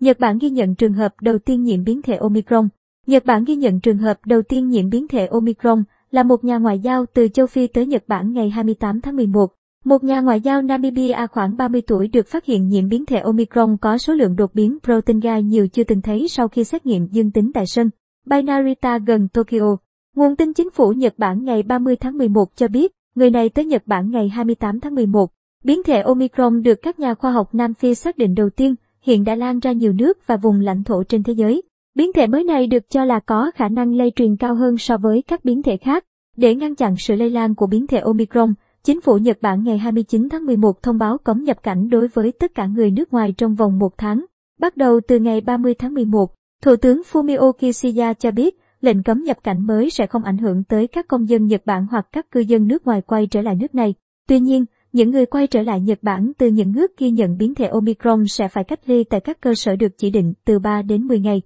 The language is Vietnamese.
Nhật Bản ghi nhận trường hợp đầu tiên nhiễm biến thể Omicron. Nhật Bản ghi nhận trường hợp đầu tiên nhiễm biến thể Omicron là một nhà ngoại giao từ châu Phi tới Nhật Bản ngày 28 tháng 11. Một nhà ngoại giao Namibia khoảng 30 tuổi được phát hiện nhiễm biến thể Omicron có số lượng đột biến protein gai nhiều chưa từng thấy sau khi xét nghiệm dương tính tại sân bay Narita gần Tokyo. Nguồn tin chính phủ Nhật Bản ngày 30 tháng 11 cho biết, người này tới Nhật Bản ngày 28 tháng 11. Biến thể Omicron được các nhà khoa học Nam Phi xác định đầu tiên, hiện đã lan ra nhiều nước và vùng lãnh thổ trên thế giới. Biến thể mới này được cho là có khả năng lây truyền cao hơn so với các biến thể khác. Để ngăn chặn sự lây lan của biến thể Omicron, chính phủ Nhật Bản ngày 29 tháng 11 thông báo cấm nhập cảnh đối với tất cả người nước ngoài trong vòng một tháng. Bắt đầu từ ngày 30 tháng 11, Thủ tướng Fumio Kishida cho biết lệnh cấm nhập cảnh mới sẽ không ảnh hưởng tới các công dân Nhật Bản hoặc các cư dân nước ngoài quay trở lại nước này. Tuy nhiên, những người quay trở lại Nhật Bản từ những nước ghi nhận biến thể Omicron sẽ phải cách ly tại các cơ sở được chỉ định từ 3 đến 10 ngày.